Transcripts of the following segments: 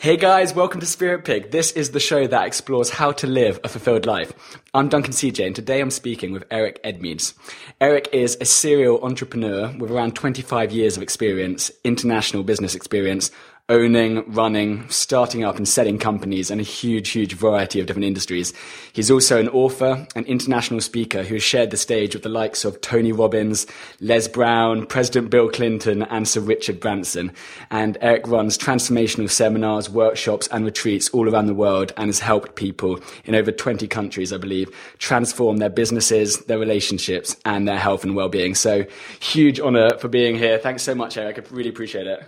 Hey guys, welcome to Spirit Pig. This is the show that explores how to live a fulfilled life. I'm Duncan CJ and today I'm speaking with Eric Edmeades. Eric is a serial entrepreneur with around 25 years of experience, international business experience, owning, running, starting up and selling companies in a huge, huge variety of different industries. He's also an author, an international speaker who has shared the stage with the likes of Tony Robbins, Les Brown, President Bill Clinton, and Sir Richard Branson. And Eric runs transformational seminars, workshops, and retreats all around the world and has helped people in over 20 countries, I believe, transform their businesses, their relationships, and their health and well-being. So huge honor for being here. Thanks so much, Eric. I really appreciate it.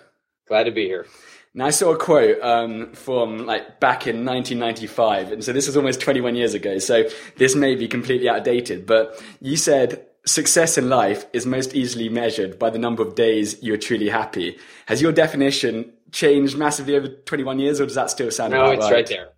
Glad to be here. Now I saw a quote um, from like back in 1995, and so this was almost 21 years ago. So this may be completely outdated, but you said success in life is most easily measured by the number of days you are truly happy. Has your definition changed massively over 21 years, or does that still sound? No, it's right? right there.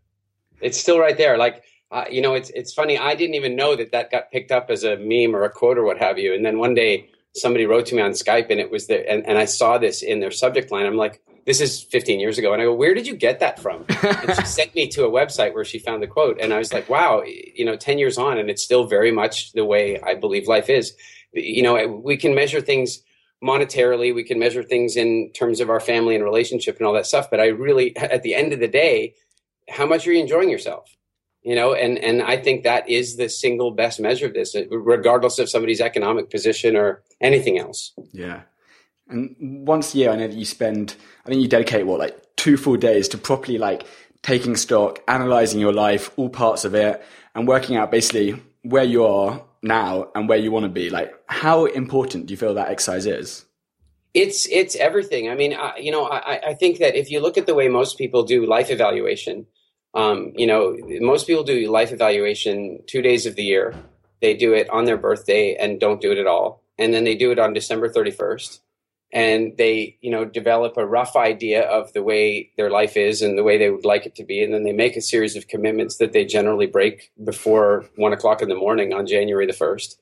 It's still right there. Like uh, you know, it's it's funny. I didn't even know that that got picked up as a meme or a quote or what have you. And then one day somebody wrote to me on Skype, and it was there, and, and I saw this in their subject line. I'm like this is 15 years ago. And I go, where did you get that from? and she sent me to a website where she found the quote. And I was like, wow, you know, 10 years on, and it's still very much the way I believe life is. You know, we can measure things monetarily, we can measure things in terms of our family and relationship and all that stuff. But I really, at the end of the day, how much are you enjoying yourself? You know, and, and I think that is the single best measure of this, regardless of somebody's economic position or anything else. Yeah. And once a year, I know that you spend, I think you dedicate what, like two full days to properly like taking stock, analyzing your life, all parts of it, and working out basically where you are now and where you want to be. Like, how important do you feel that exercise is? It's it's everything. I mean, I, you know, I, I think that if you look at the way most people do life evaluation, um, you know, most people do life evaluation two days of the year. They do it on their birthday and don't do it at all, and then they do it on December thirty first and they you know develop a rough idea of the way their life is and the way they would like it to be. And then they make a series of commitments that they generally break before one o'clock in the morning on january the 1st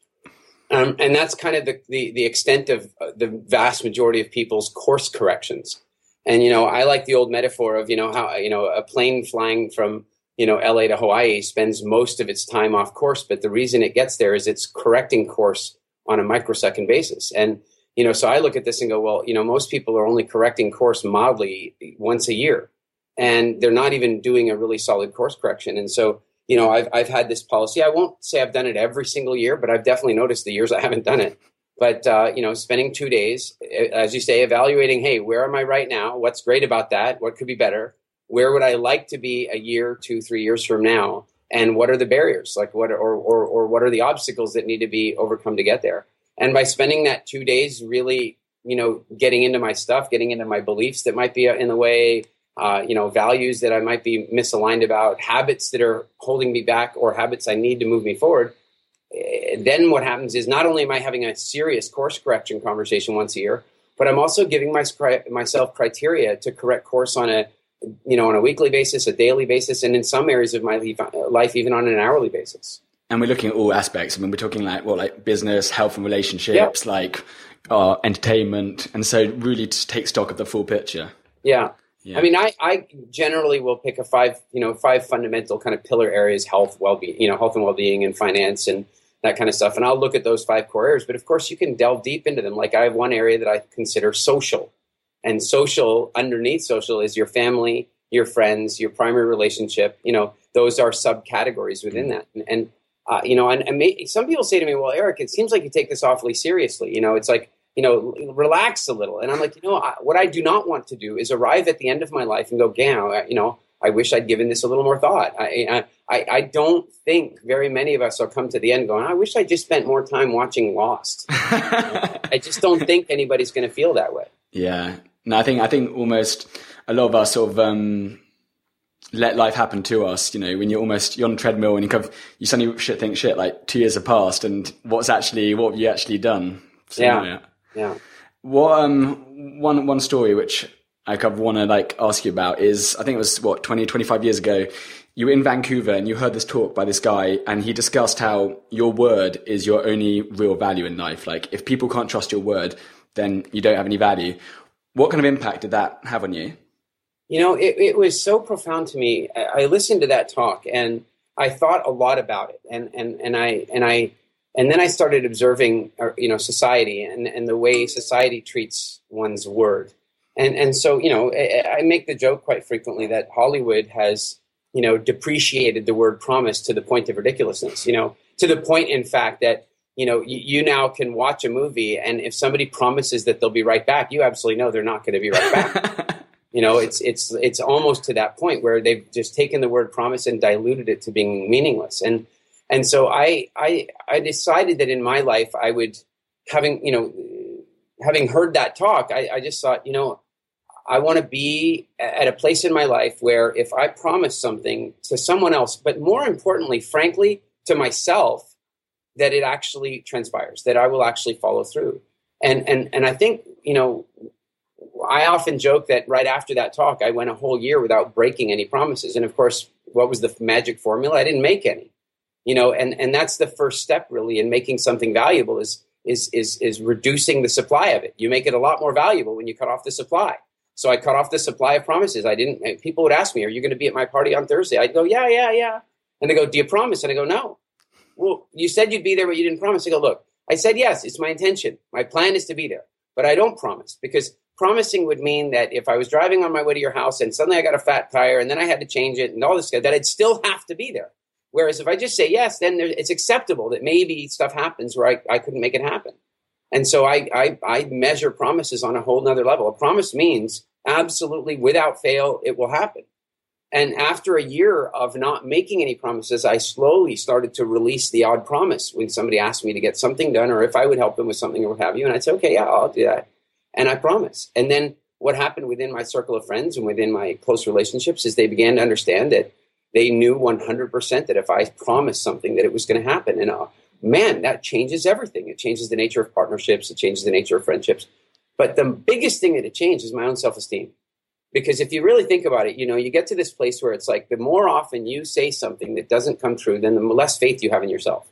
um, and that's kind of the, the, the extent of uh, the vast majority of people's course corrections. And you know i like the old metaphor of you know how you know a plane flying from you know la to hawaii spends most of its time off course but the reason it gets there is it's correcting course on a microsecond basis. And you know so i look at this and go well you know most people are only correcting course mildly once a year and they're not even doing a really solid course correction. And so you know i've, I've had this policy. I won't say i've done it every single year but i've definitely noticed the years i haven't done it. But uh, you know spending two days as you say evaluating hey where am i right now? What's great about that? What could be better? Where would i like to be a year two three years from now? And what are the barriers? Like what or, or, or what are the obstacles that need to be overcome to get there and by spending that two days really you know getting into my stuff getting into my beliefs that might be in the way uh, you know values that i might be misaligned about habits that are holding me back or habits i need to move me forward eh, then what happens is not only am i having a serious course correction conversation once a year but i'm also giving my, myself criteria to correct course on a you know on a weekly basis a daily basis and in some areas of my life even on an hourly basis and we're looking at all aspects. I mean, we're talking like what, like business, health, and relationships, like uh, entertainment, and so really to take stock of the full picture. Yeah. yeah. I mean, I, I generally will pick a five, you know, five fundamental kind of pillar areas: health, well-being, you know, health and well-being, and finance, and that kind of stuff. And I'll look at those five core areas. But of course, you can delve deep into them. Like I have one area that I consider social, and social underneath social is your family, your friends, your primary relationship. You know, those are subcategories within mm-hmm. that, and, and uh, you know, and, and may, some people say to me, "Well, Eric, it seems like you take this awfully seriously." You know, it's like you know, relax a little. And I'm like, you know, I, what I do not want to do is arrive at the end of my life and go, "Damn, you know, I wish I'd given this a little more thought." I, I, I don't think very many of us will come to the end going, "I wish I just spent more time watching Lost." I just don't think anybody's going to feel that way. Yeah, no, I think I think almost a lot of us sort of. Um, let life happen to us. You know, when you're almost you're on a treadmill and you kind of you suddenly shit think shit like two years have passed and what's actually what have you actually done? So, yeah, yeah. yeah. What um one one story which I kind of want to like ask you about is I think it was what 20 25 years ago. You were in Vancouver and you heard this talk by this guy and he discussed how your word is your only real value in life. Like if people can't trust your word, then you don't have any value. What kind of impact did that have on you? You know, it, it was so profound to me. I, listened to that talk and I thought a lot about it, and and and I and I and then I started observing, uh, you know, society and and the way society treats one's word, and and so you know, I, I make the joke quite frequently that Hollywood has you know depreciated the word promise to the point of ridiculousness. You know, to the point, in fact, that you know you, you now can watch a movie and if somebody promises that they'll be right back, you absolutely know they're not going to be right back. You know, it's it's it's almost to that point where they've just taken the word promise and diluted it to being meaningless. And and so I I I decided that in my life I would having you know having heard that talk, I, I just thought you know I want to be at a place in my life where if I promise something to someone else, but more importantly, frankly, to myself, that it actually transpires, that I will actually follow through. And and and I think you know I often joke that right after that talk, I went a whole year without breaking any promises. And of course, what was the magic formula? I didn't make any. You know, and and that's the first step really in making something valuable is is is is reducing the supply of it. You make it a lot more valuable when you cut off the supply. So I cut off the supply of promises. I didn't. Eh, people would ask me, "Are you going to be at my party on Thursday?" I'd go, "Yeah, yeah, yeah." And they go, "Do you promise?" And I go, "No." Well, you said you'd be there, but you didn't promise. I go, "Look, I said yes. It's my intention. My plan is to be there, but I don't promise because promising would mean that if I was driving on my way to your house and suddenly I got a fat tire and then I had to change it and all this stuff, that I'd still have to be there. Whereas if I just say yes, then there, it's acceptable that maybe stuff happens where I, I couldn't make it happen. And so I, I, I measure promises on a whole nother level. A promise means absolutely without fail, it will happen. And after a year of not making any promises, I slowly started to release the odd promise when somebody asked me to get something done or if I would help them with something or what have you. And I'd say, okay, yeah, I'll do that. And I promise. And then what happened within my circle of friends and within my close relationships is they began to understand that they knew 100% that if I promised something that it was going to happen. And uh, man, that changes everything. It changes the nature of partnerships. It changes the nature of friendships. But the biggest thing that it changed is my own self-esteem. Because if you really think about it, you know, you get to this place where it's like the more often you say something that doesn't come true, then the less faith you have in yourself.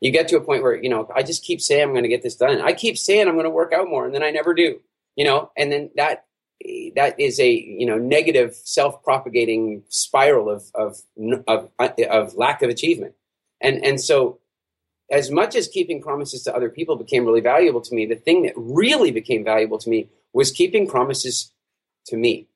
You get to a point where, you know, I just keep saying I'm going to get this done. I keep saying I'm going to work out more and then I never do you know, and then that that is a you know negative self-propagating spiral of of of, of lack of achievement, and and so as much as keeping promises to other people became really valuable to me, the thing that really became valuable to me was keeping promises to me.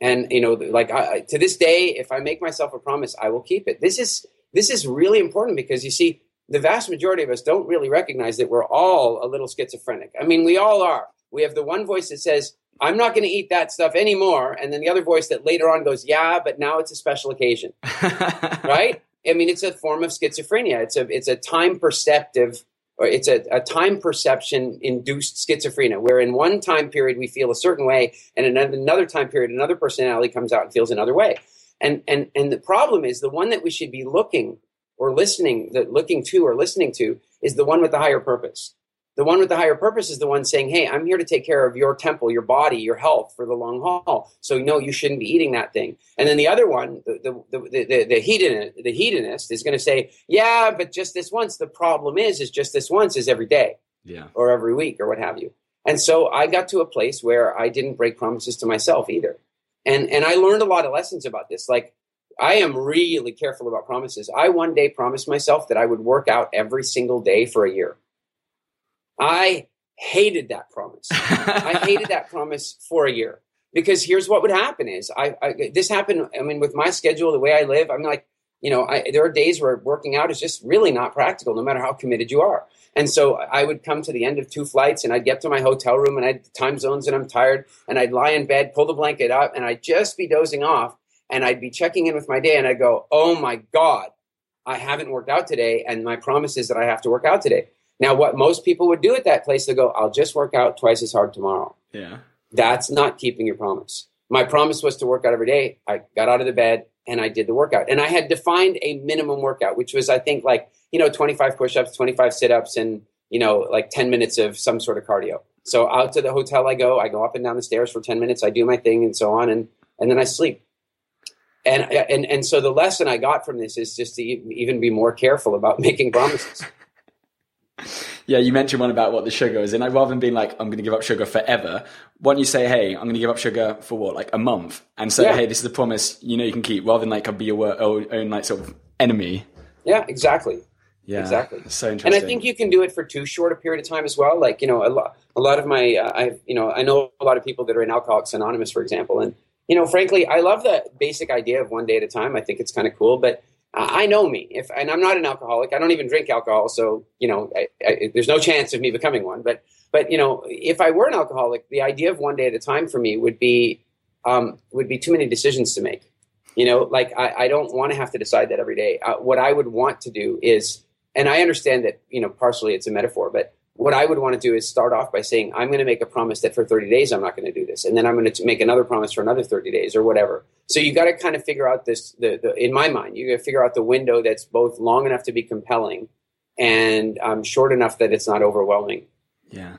And you know, like I, to this day, if I make myself a promise, I will keep it. This is this is really important because you see, the vast majority of us don't really recognize that we're all a little schizophrenic. I mean, we all are. We have the one voice that says, I'm not going to eat that stuff anymore. And then the other voice that later on goes, yeah, but now it's a special occasion. right? I mean, it's a form of schizophrenia. It's a, it's a time perceptive, or it's a, a time perception induced schizophrenia, where in one time period we feel a certain way, and in another time period, another personality comes out and feels another way. And, and, and the problem is the one that we should be looking or listening, that looking to or listening to is the one with the higher purpose. The one with the higher purpose is the one saying, Hey, I'm here to take care of your temple, your body, your health for the long haul. So, no, you shouldn't be eating that thing. And then the other one, the, the, the, the, the, hedonist, the hedonist is going to say, Yeah, but just this once. The problem is, is just this once is every day yeah. or every week or what have you. And so I got to a place where I didn't break promises to myself either. And, and I learned a lot of lessons about this. Like, I am really careful about promises. I one day promised myself that I would work out every single day for a year. I hated that promise. I hated that promise for a year because here's what would happen is I, I, this happened. I mean, with my schedule, the way I live, I'm like, you know, I, there are days where working out is just really not practical, no matter how committed you are. And so I would come to the end of two flights and I'd get to my hotel room and I'd time zones and I'm tired and I'd lie in bed, pull the blanket up and I'd just be dozing off and I'd be checking in with my day and I'd go, oh my God, I haven't worked out today. And my promise is that I have to work out today. Now, what most people would do at that place, they go, I'll just work out twice as hard tomorrow. Yeah. That's not keeping your promise. My promise was to work out every day. I got out of the bed and I did the workout. And I had defined a minimum workout, which was, I think, like, you know, 25 push ups, 25 sit ups, and, you know, like 10 minutes of some sort of cardio. So out to the hotel I go, I go up and down the stairs for 10 minutes, I do my thing and so on, and, and then I sleep. And, and, and so the lesson I got from this is just to even be more careful about making promises Yeah, you mentioned one about what the sugar is, and like, rather than being like, I'm going to give up sugar forever, why don't you say, hey, I'm going to give up sugar for what, like a month, and say, Yeah. hey, this is a promise you know you can keep, rather than like be your own, own like sort of enemy. Yeah, exactly. Yeah, Exactly. So interesting. and. I think you can do it for too short a period of time as well. Like you know, a lot, a lot of my, uh, I, you know, I know a lot of people that are in Alcoholics Anonymous, for example, and you know, frankly, I love the basic idea of one day at a time. I think it's kind of cool, but I know me. If and I'm not an alcoholic, I don't even drink alcohol, so you know, I, I, there's no chance of me becoming one. But but you know, if I were an alcoholic, the idea of one day at a time for me would be um, would be too many decisions to make. You know, like I, I don't want to have to decide that every day. Uh, what I would want to do is, and I understand that you know partially it's a metaphor, but what I would want to do is start off by saying I'm going to make a promise that for 30 days I'm not going to do this, and then I'm going to make another promise for another 30 days or whatever. So you got to kind of figure out this. The, the in my mind, you got to figure out the window that's both long enough to be compelling and um, short enough that it's not overwhelming. Yeah.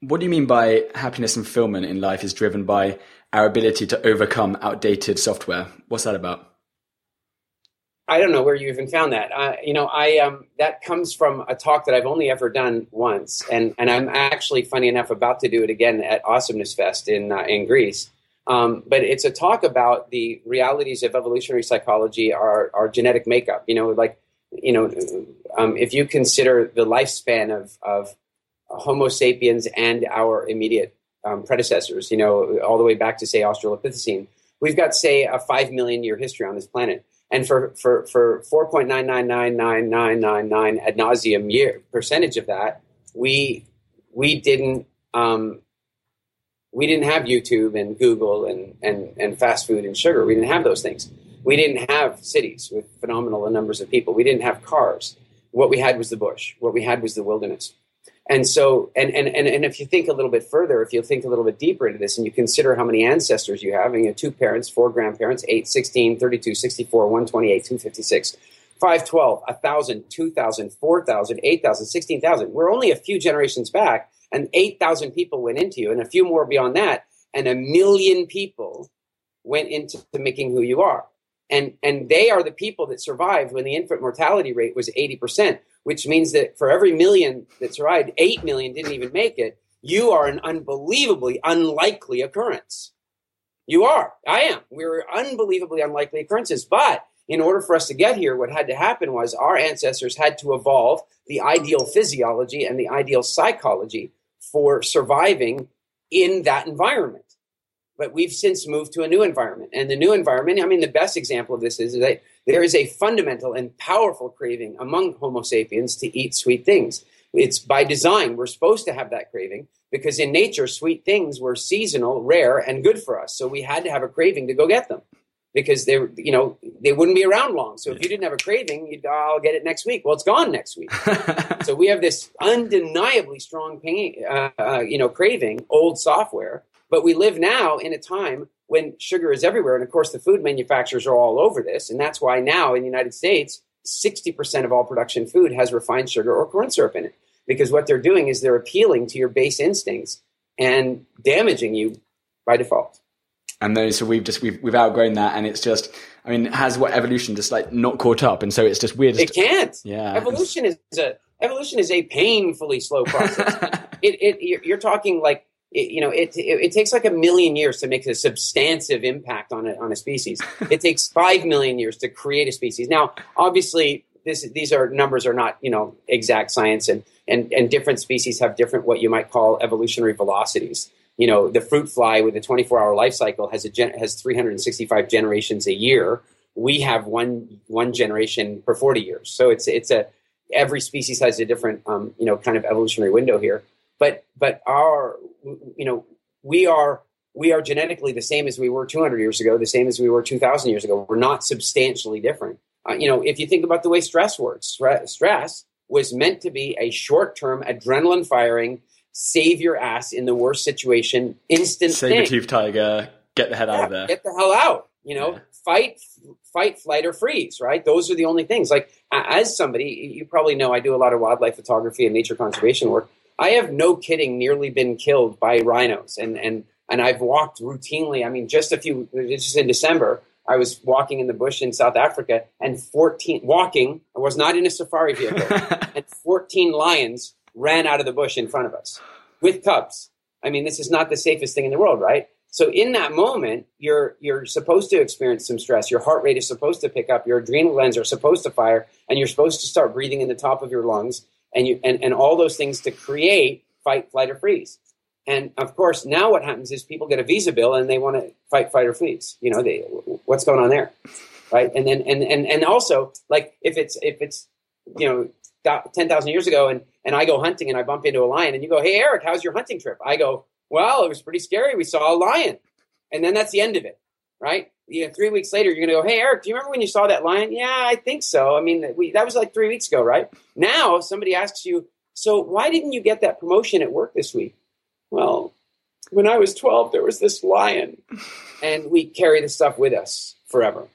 What do you mean by happiness and fulfillment in life is driven by our ability to overcome outdated software? What's that about? I don't know where you even found that. Uh, you know, I um, that comes from a talk that I've only ever done once, and and I'm actually funny enough about to do it again at Awesomeness Fest in uh, in Greece. Um, but it's a talk about the realities of evolutionary psychology, our our genetic makeup. You know, like you know, um, if you consider the lifespan of of Homo sapiens and our immediate um, predecessors, you know, all the way back to say Australopithecine, we've got say a five million year history on this planet and for for for four point nine nine nine nine nine nine nine ad nauseum year percentage of that, we we didn't um, we didn't have YouTube and Google and and and fast food and sugar. We didn't have those things. We didn't have cities with phenomenal numbers of people. We didn't have cars. What we had was the bush. What we had was the wilderness. And so, and, and, and, and if you think a little bit further, if you think a little bit deeper into this and you consider how many ancestors you have, and you have two parents, four grandparents, 8, 16, 32, 64, 128, 256, 512, 1,000, 2,000, 4,000, 8,000, 16,000. We're only a few generations back, and 8,000 people went into you, and a few more beyond that, and a million people went into making who you are. And, and they are the people that survived when the infant mortality rate was 80% which means that for every million that survived, 8 million didn't even make it. You are an unbelievably unlikely occurrence. You are. I am. We're unbelievably unlikely occurrences. But in order for us to get here, what had to happen was our ancestors had to evolve the ideal physiology and the ideal psychology for surviving in that environment. But we've since moved to a new environment. And the new environment, I mean, the best example of this is that there is a fundamental and powerful craving among Homo sapiens to eat sweet things. It's by design. We're supposed to have that craving because in nature, sweet things were seasonal, rare, and good for us. So we had to have a craving to go get them because they, you know, they wouldn't be around long. So if you didn't have a craving, you'd, oh, I'll get it next week. Well, it's gone next week. so we have this undeniably strong pain, uh, uh, you know, craving, old software. But we live now in a time when sugar is everywhere. And of course, the food manufacturers are all over this. And that's why now in the United States, 60% of all production food has refined sugar or corn syrup in it. Because what they're doing is they're appealing to your base instincts and damaging you by default. and then so we've just we've we've outgrown that, and it's just I mean, has what evolution just like not caught up, and so it's just weird. It can't. Yeah. Evolution is a evolution is a painfully slow process. it, it you're talking like it, you know it, it it takes like a million years to make a substantive impact on a on a species. it takes five million years to create a species. Now, obviously, this these are numbers are not you know exact science, and and and different species have different what you might call evolutionary velocities. You know, the fruit fly with a 24 hour life cycle has a gen, has 365 generations a year. We have one one generation per 40 years, so it's it's a every species has a different um, you know kind of evolutionary window here but but our you know we are we are genetically the same as we were 200 years ago the same as we were 2000 years ago we're not substantially different uh, you know if you think about the way stress works stre- stress was meant to be a short-term adrenaline firing save your ass in the worst situation instant Saber tooth tiger, get the head out of there. Get the hell out. You know, Yeah. fight, fight, flight, or freeze. Right? Those are the only things. Like as somebody, you probably know, I do a lot of wildlife photography and nature conservation work. I have no kidding, nearly been killed by rhinos, and and and I've walked routinely. I mean, just a few, just in December, I was walking in the bush in South Africa, and fourteen walking. I was not in a safari vehicle, and fourteen lions ran out of the bush in front of us with cubs. I mean, this is not the safest thing in the world, right? So in that moment, you're you're supposed to experience some stress. Your heart rate is supposed to pick up. Your adrenal glands are supposed to fire, and you're supposed to start breathing in the top of your lungs, and you and, and all those things to create fight, flight, or freeze. And of course, now what happens is people get a visa bill and they want to fight, fight, or freeze. You know, they, what's going on there, right? And then and and and also, like if it's if it's you know ten thousand years ago, and and I go hunting and I bump into a lion, and you go, "Hey, Eric, how's your hunting trip?" I go, well, it was pretty scary. We saw a lion. And then that's the end of it, right? You know, three weeks later, you're going to go, hey, Eric, do you remember when you saw that lion? Yeah, I think so. I mean, we, that was like three weeks ago, right? Now, somebody asks you, so why didn't you get that promotion at work this week? Well, when I was 12, there was this lion. And we carry the stuff with us forever.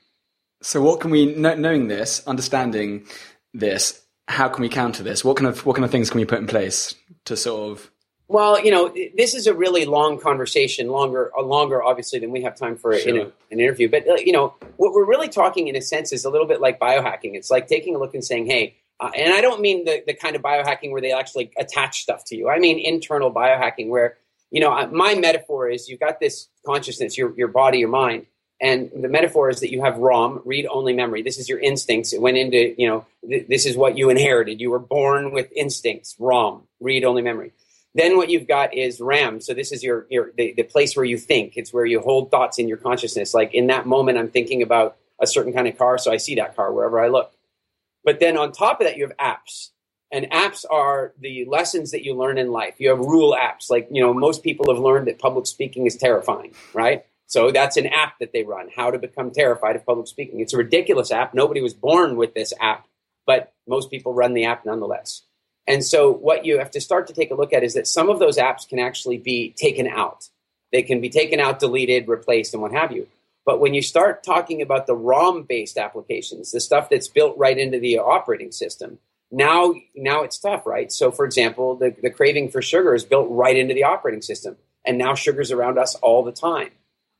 So, what can we, knowing this, understanding this, how can we counter this? What kind of what kind of things can we put in place to sort of well, you know, this is a really long conversation, longer, uh, longer, obviously, than we have time for sure. an interview. But uh, you know, what we're really talking, in a sense, is a little bit like biohacking. It's like taking a look and saying, "Hey," uh, and I don't mean the the kind of biohacking where they actually attach stuff to you. I mean internal biohacking, where you know, my metaphor is you've got this consciousness, your your body, your mind, and the metaphor is that you have ROM, read only memory. This is your instincts. It went into, you know, th- this is what you inherited. You were born with instincts, ROM, read only memory. Then what you've got is RAM. So this is your, your the, the place where you think. It's where you hold thoughts in your consciousness. Like in that moment, I'm thinking about a certain kind of car, so I see that car wherever I look. But then on top of that, you have apps. And apps are the lessons that you learn in life. You have rule apps. Like, you know, most people have learned that public speaking is terrifying, right? So that's an app that they run, how to become terrified of public speaking. It's a ridiculous app. Nobody was born with this app, but most people run the app nonetheless. And so what you have to start to take a look at is that some of those apps can actually be taken out. They can be taken out, deleted, replaced, and what have you. But when you start talking about the ROM based applications, the stuff that's built right into the operating system, now now it's tough, right? So for example, the, the craving for sugar is built right into the operating system. And now sugar's around us all the time.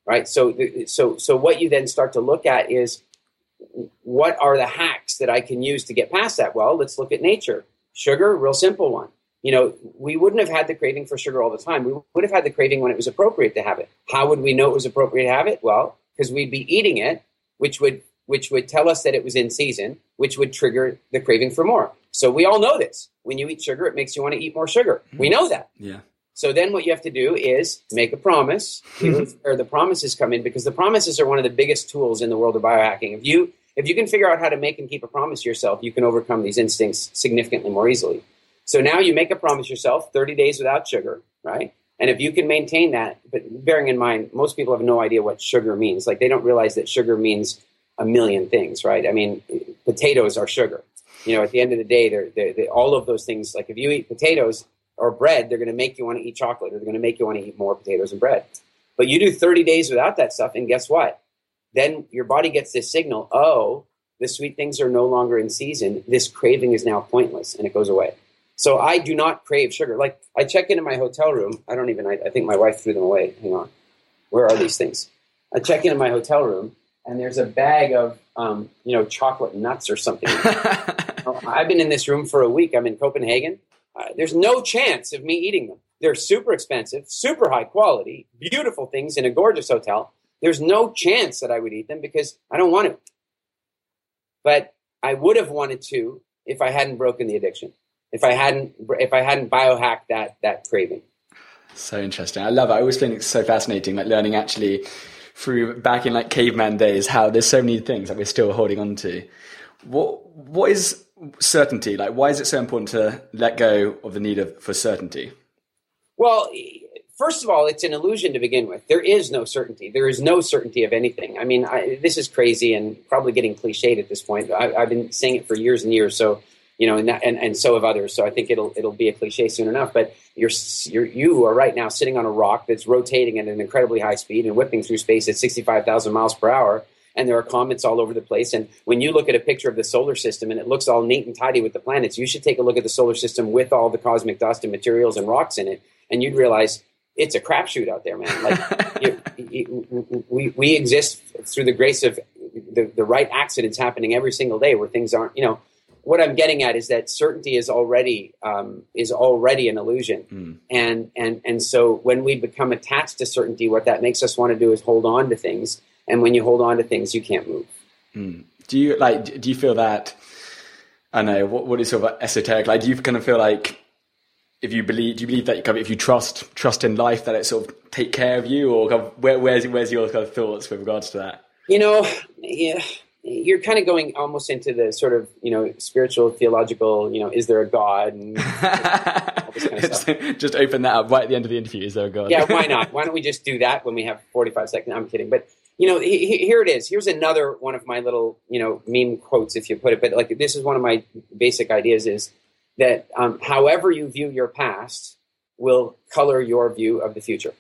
Right? So so so what you then start to look at is what are the hacks that I can use to get past that? Well, let's look at nature Sugar, real simple one. You know, we wouldn't have had the craving for sugar all the time. We would have had the craving when it was appropriate to have it. How would we know it was appropriate to have it? Well, because we'd be eating it, which would which would tell us that it was in season, which would trigger the craving for more. So we all know this. When you eat sugar, it makes you want to eat more sugar. Mm-hmm. We know that. Yeah. So then what you have to do is make a promise, or the promises come in because the promises are one of the biggest tools in the world of biohacking. If you if you can figure out how to make and keep a promise to yourself, you can overcome these instincts significantly more easily. So now you make a promise yourself 30 days without sugar, right? And if you can maintain that, but bearing in mind, most people have no idea what sugar means. Like they don't realize that sugar means a million things, right? I mean, potatoes are sugar. You know, at the end of the day, they're, they're, they're all of those things. Like if you eat potatoes or bread, they're going to make you want to eat chocolate or they're going to make you want to eat more potatoes and bread. But you do 30 days without that stuff, and guess what? Then your body gets this signal oh, the sweet things are no longer in season. This craving is now pointless and it goes away. So I do not crave sugar. Like I check into my hotel room. I don't even, I, I think my wife threw them away. Hang on. Where are these things? I check into my hotel room and there's a bag of, um, you know, chocolate nuts or something. I've been in this room for a week. I'm in Copenhagen. Uh, there's no chance of me eating them. They're super expensive, super high quality, beautiful things in a gorgeous hotel. There's no chance that I would eat them because I don't want to. But I would have wanted to if I hadn't broken the addiction. If I hadn't if I hadn't biohacked that that craving. So interesting. I love it. I always find it so fascinating, like learning actually through back in like caveman days how there's so many things that we're still holding on to. What what is certainty? Like why is it so important to let go of the need of, for certainty? Well, first of all, it's an illusion to begin with. There is no certainty. There is no certainty of anything. I mean, I, this is crazy and probably getting cliched at this point. I, have been saying it for years and years. So, you know, and, that, and, and so have others. So I think it'll it'll be a cliche soon enough. But you're, you're you are right now sitting on a rock that's rotating at an incredibly high speed and whipping through space at 65,000 miles per hour. And there are comets all over the place. And when you look at a picture of the solar system and it looks all neat and tidy with the planets, you should take a look at the solar system with all the cosmic dust and materials and rocks in it. And you'd realize it's a crapshoot out there, man. Like you, you, we we exist through the grace of the, the right accidents happening every single day where things aren't, you know, what I'm getting at is that certainty is already um, is already an illusion, mm. and and and so when we become attached to certainty, what that makes us want to do is hold on to things, and when you hold on to things, you can't move. Mm. Do you like? Do you feel that? I know what what is sort of esoteric. Like, do you kind of feel like if you believe, do you believe that kind of, if you trust trust in life, that it sort of take care of you, or kind of, where, where's where's your kind of thoughts with regards to that? You know, yeah you're kind of going almost into the sort of you know spiritual theological you know is there a god? And kind of just open that up right at the end of the interview is there a god? Yeah why not? Why don't we just do that when we have 45 seconds? I'm kidding. But you know he, he, here it is. Here's another one of my little you know meme quotes if you put it but like this is one of my basic ideas is that um, however you view your past will color your view of the future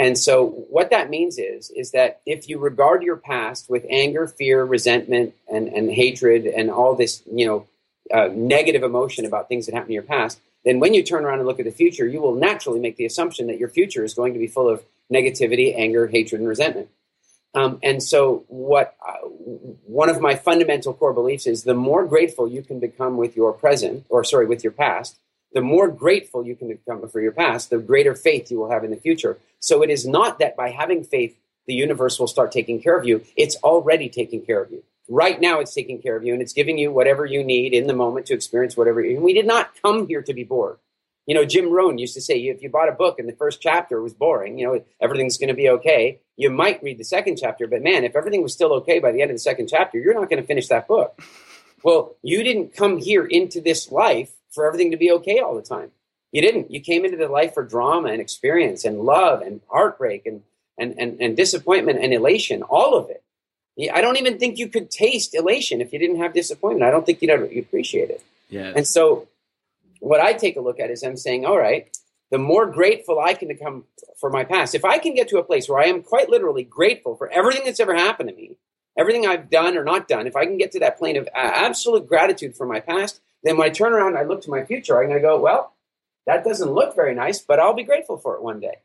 and so what that means is is that if you regard your past with anger, fear, resentment, and, and hatred, and all this you know uh, negative emotion about things that happened in your past, then when you turn around and look at the future, you will naturally make the assumption that your future is going to be full of negativity, anger, hatred, and resentment. Um, and so, what uh, one of my fundamental core beliefs is: the more grateful you can become with your present, or sorry, with your past, the more grateful you can become for your past, the greater faith you will have in the future. So it is not that by having faith, the universe will start taking care of you. It's already taking care of you. Right now, it's taking care of you and it's giving you whatever you need in the moment to experience whatever. And we did not come here to be bored. You know, Jim Rohn used to say, if you bought a book and the first chapter was boring, you know, everything's going to be okay. You might read the second chapter, but man, if everything was still okay by the end of the second chapter, you're not going to finish that book. Well, you didn't come here into this life for everything to be okay all the time. You didn't. You came into the life for drama and experience and love and heartbreak and, and, and, and disappointment and elation, all of it. I don't even think you could taste elation if you didn't have disappointment. I don't think you'd ever appreciate it. Yeah. And so, what I take a look at is I'm saying, all right, the more grateful I can become for my past, if I can get to a place where I am quite literally grateful for everything that's ever happened to me, everything I've done or not done, if I can get to that plane of absolute gratitude for my past, then when I turn around and I look to my future, I'm going to go, well, that doesn't look very nice, but I'll be grateful for it one day.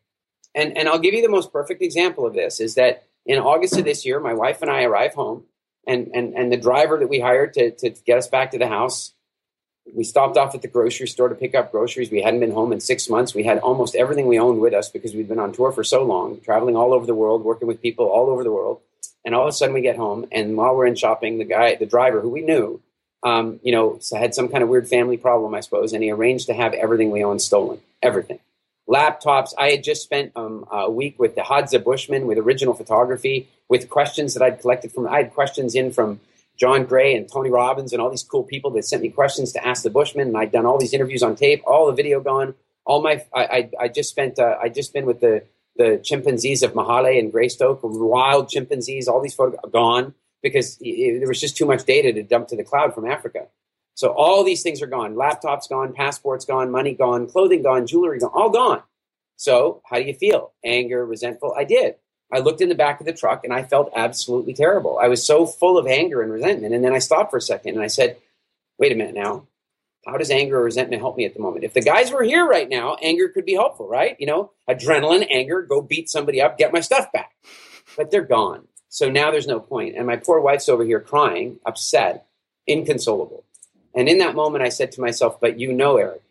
And, and I'll give you the most perfect example of this is that in August of this year, my wife and I arrive home, and, and, and the driver that we hired to, to get us back to the house, we stopped off at the grocery store to pick up groceries. We hadn't been home in six months. We had almost everything we owned with us because we'd been on tour for so long, traveling all over the world, working with people all over the world. And all of a sudden we get home, and while we're in shopping, the guy, the driver who we knew, um, you know, had some kind of weird family problem, I suppose, and he arranged to have everything we owned stolen. Everything. Laptops. I had just spent um, a week with the Hadza Bushman with original photography, with questions that I'd collected from. I had questions in from John Gray and Tony Robbins and all these cool people that sent me questions to ask the Bushman, and I'd done all these interviews on tape, all the video gone. All my, I, I, I just spent, uh, I just been with the the chimpanzees of Mahale and Greystoke, wild chimpanzees, all these photos gone because there was just too much data to dump to the cloud from Africa. So all these things are gone. Laptops gone, passports gone, money gone, clothing gone, jewelry gone, all gone. So how do you feel? Anger, resentful? I did. I looked in the back of the truck and I felt absolutely terrible. I was so full of anger and resentment. And then I stopped for a second and I said, wait a minute now. How does anger or resentment help me at the moment? If the guys were here right now, anger could be helpful, right? You know, adrenaline, anger, go beat somebody up, get my stuff back. But they're gone. So now there's no point. And my poor wife's over here crying, upset, inconsolable. And in that moment, I said to myself, But you know, Eric,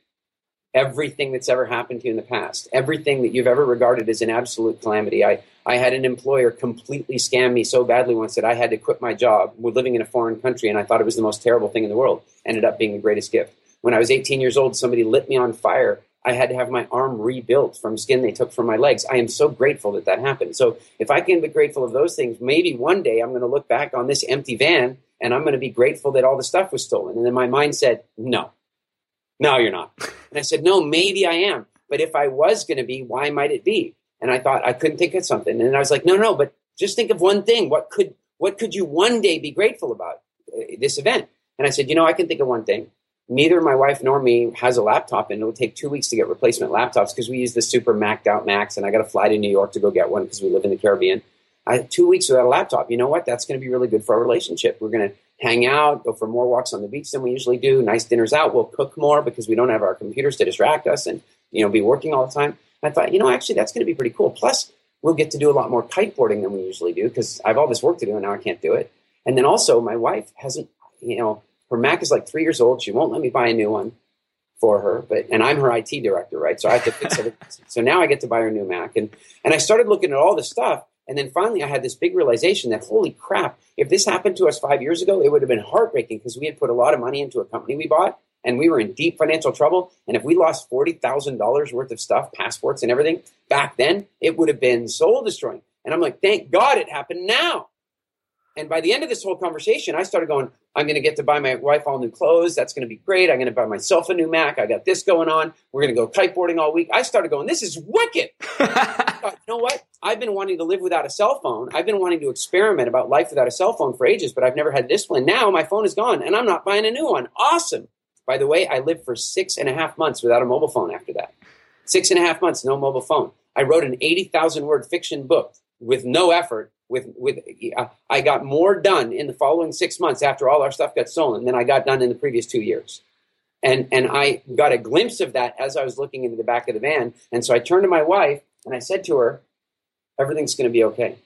everything that's ever happened to you in the past, everything that you've ever regarded as an absolute calamity. I, I had an employer completely scam me so badly once that I had to quit my job. We're living in a foreign country, and I thought it was the most terrible thing in the world. Ended up being the greatest gift. When I was 18 years old, somebody lit me on fire I had to have my arm rebuilt from skin they took from my legs. I am so grateful that that happened. So if I can be grateful of those things, maybe one day I'm going to look back on this empty van and I'm going to be grateful that all the stuff was stolen. And then my mind said, no, no, you're not. And I said, no, maybe I am. But if I was going to be, why might it be? And I thought I couldn't think of something. And I was like, no, no, but just think of one thing. What could, what could you one day be grateful about uh, this event? And I said, you know, I can think of one thing neither my wife nor me has a laptop and it'll take two weeks to get replacement laptops because we use the super maxed out Macs and i got to fly to new york to go get one because we live in the caribbean I, two weeks without a laptop you know what that's going to be really good for our relationship we're going to hang out go for more walks on the beach than we usually do nice dinners out we'll cook more because we don't have our computers to distract us and you know be working all the time i thought you know actually that's going to be pretty cool plus we'll get to do a lot more kiteboarding than we usually do because i have all this work to do and now i can't do it and then also my wife hasn't you know her Mac is like three years old. She won't let me buy a new one for her, but and I'm her IT director, right? So I have to fix it. so now I get to buy her new Mac, and and I started looking at all this stuff, and then finally I had this big realization that holy crap, if this happened to us five years ago, it would have been heartbreaking because we had put a lot of money into a company we bought, and we were in deep financial trouble. And if we lost forty thousand dollars worth of stuff, passports and everything back then, it would have been soul destroying. And I'm like, thank God it happened now. And by the end of this whole conversation, I started going, I'm going to get to buy my wife all new clothes. That's going to be great. I'm going to buy myself a new Mac. I got this going on. We're going to go kiteboarding all week. I started going, this is wicked. thought, you know what? I've been wanting to live without a cell phone. I've been wanting to experiment about life without a cell phone for ages, but I've never had discipline. Now my phone is gone and I'm not buying a new one. Awesome. By the way, I lived for six and a half months without a mobile phone after that. Six and a half months, no mobile phone. I wrote an 80,000 word fiction book with no effort with with uh, I got more done in the following six months after all our stuff got stolen than I got done in the previous two years. And and I got a glimpse of that as I was looking into the back of the van. And so I turned to my wife and I said to her, "Everything's going to be okay."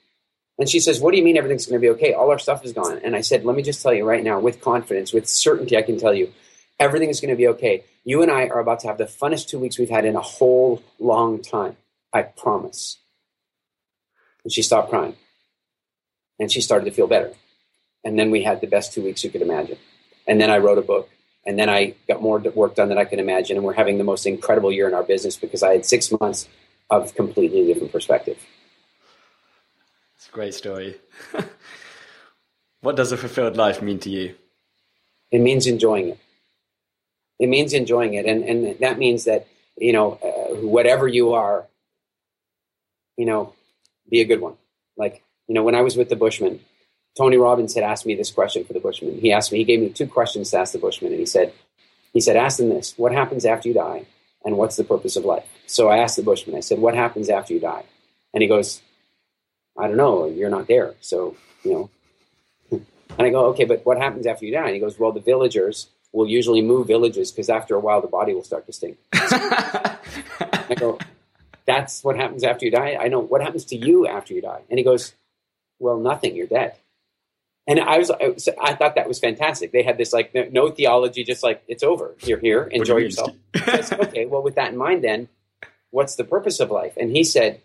And she says, "What do you mean everything's going to be okay? All our stuff is gone." And I said, "Let me just tell you right now, with confidence, with certainty, I can tell you, everything is going to be okay. You and I are about to have the funnest two weeks we've had in a whole long time. I promise." And she stopped crying and she started to feel better. And then we had the best two weeks you could imagine. And then I wrote a book, and then I got more work done than I can imagine. And we're having the most incredible year in our business because I had six months of completely different perspective. It's a great story. what does a fulfilled life mean to you? It means enjoying it. It means enjoying it, and and that means that you know uh, whatever you are, you know, be a good one. Like you know, when I was with the Bushmen, Tony Robbins had asked me this question for the Bushmen. He asked me, he gave me two questions to ask the Bushmen, and he said, he said, ask them this: What happens after you die, and what's the purpose of life? So I asked the Bushmen. I said, What happens after you die? And he goes, I don't know. You're not there, so you know. and I go, okay, but what happens after you die? And he goes, well, the villagers will usually move villages because after a while the body will start to stink. I go, that's what happens after you die. I know what happens to you after you die. And he goes, well, nothing. You're dead. And I was, I thought that was fantastic. They had this like no theology, just like it's over. You're here, enjoy you yourself. said, okay, well, with that in mind, then what's the purpose of life? And he said,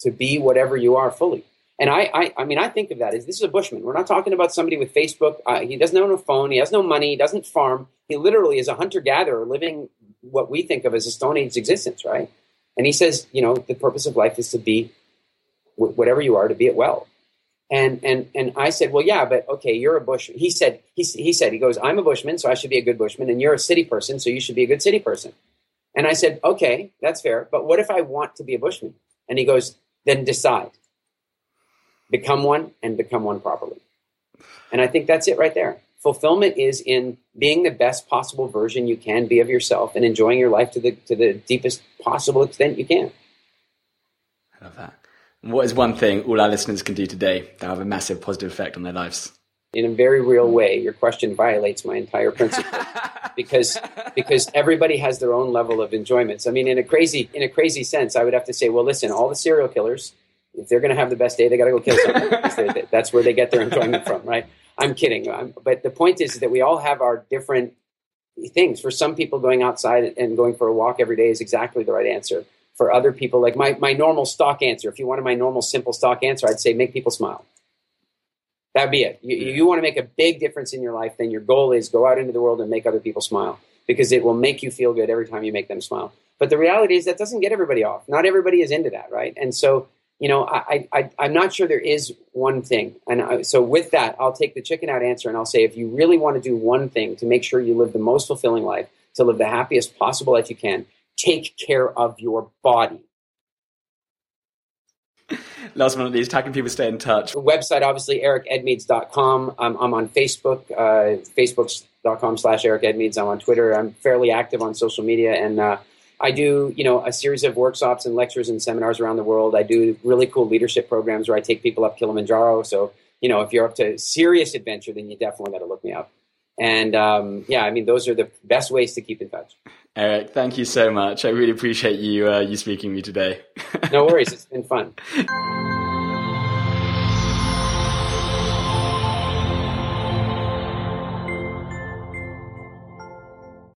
to be whatever you are fully. And I, I, I mean, I think of that as this is a bushman. We're not talking about somebody with Facebook. Uh, he doesn't own a phone. He has no money. He doesn't farm. He literally is a hunter gatherer living what we think of as a Stone Age existence, right? And he says, you know, the purpose of life is to be whatever you are to be it well. And and and I said, well, yeah, but okay, you're a bushman. He said he he said he goes, I'm a bushman, so I should be a good bushman, and you're a city person, so you should be a good city person. And I said, okay, that's fair, but what if I want to be a bushman? And he goes, then decide, become one, and become one properly. And I think that's it right there. Fulfillment is in being the best possible version you can be of yourself and enjoying your life to the to the deepest possible extent you can. I love that. What is one thing all our listeners can do today that have a massive positive effect on their lives? In a very real way, your question violates my entire principle because because everybody has their own level of enjoyments. I mean, in a crazy in a crazy sense, I would have to say, well, listen, all the serial killers, if they're going to have the best day, they got to go kill someone. That's where they get their enjoyment from, right? I'm kidding, I'm, but the point is that we all have our different things. For some people, going outside and going for a walk every day is exactly the right answer for other people, like my, my normal stock answer, if you wanted my normal simple stock answer, I'd say make people smile. That'd be it. You, you want to make a big difference in your life, then your goal is go out into the world and make other people smile because it will make you feel good every time you make them smile. But the reality is that doesn't get everybody off. Not everybody is into that, right? And so, you know, I, I, I'm not sure there is one thing. And I, so with that, I'll take the chicken out answer and I'll say if you really want to do one thing to make sure you live the most fulfilling life, to live the happiest possible life you can, take care of your body. Last one of these, how can people stay in touch? Website, obviously, ericedmeades.com. I'm, I'm on Facebook, uh, facebook.com slash ericedmeades. I'm on Twitter. I'm fairly active on social media. And uh, I do, you know, a series of workshops and lectures and seminars around the world. I do really cool leadership programs where I take people up Kilimanjaro. So, you know, if you're up to serious adventure, then you definitely got to look me up. And um, yeah, I mean, those are the best ways to keep in touch. Eric, thank you so much. I really appreciate you uh, you speaking to me today. no worries. It's been fun.